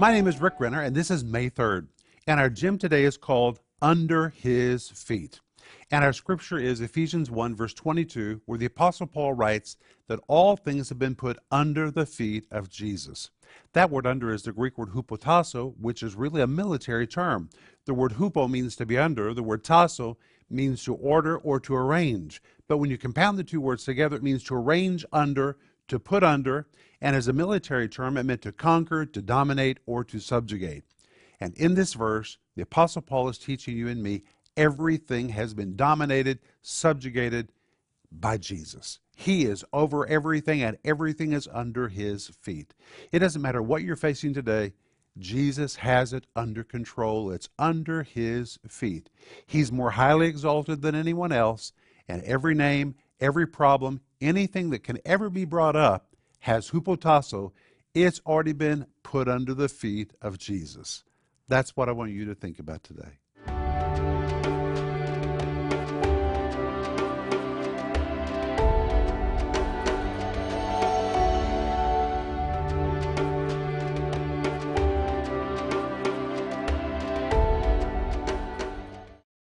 My name is Rick Renner, and this is May 3rd. And our gym today is called Under His Feet. And our scripture is Ephesians 1, verse 22, where the Apostle Paul writes that all things have been put under the feet of Jesus. That word under is the Greek word hupotasso, which is really a military term. The word hupo means to be under, the word tasso means to order or to arrange. But when you compound the two words together, it means to arrange under, to put under, and as a military term, it meant to conquer, to dominate, or to subjugate. And in this verse, the Apostle Paul is teaching you and me everything has been dominated, subjugated by Jesus. He is over everything, and everything is under his feet. It doesn't matter what you're facing today, Jesus has it under control. It's under his feet. He's more highly exalted than anyone else, and every name, every problem, anything that can ever be brought up has hupotasso, it's already been put under the feet of Jesus. That's what I want you to think about today.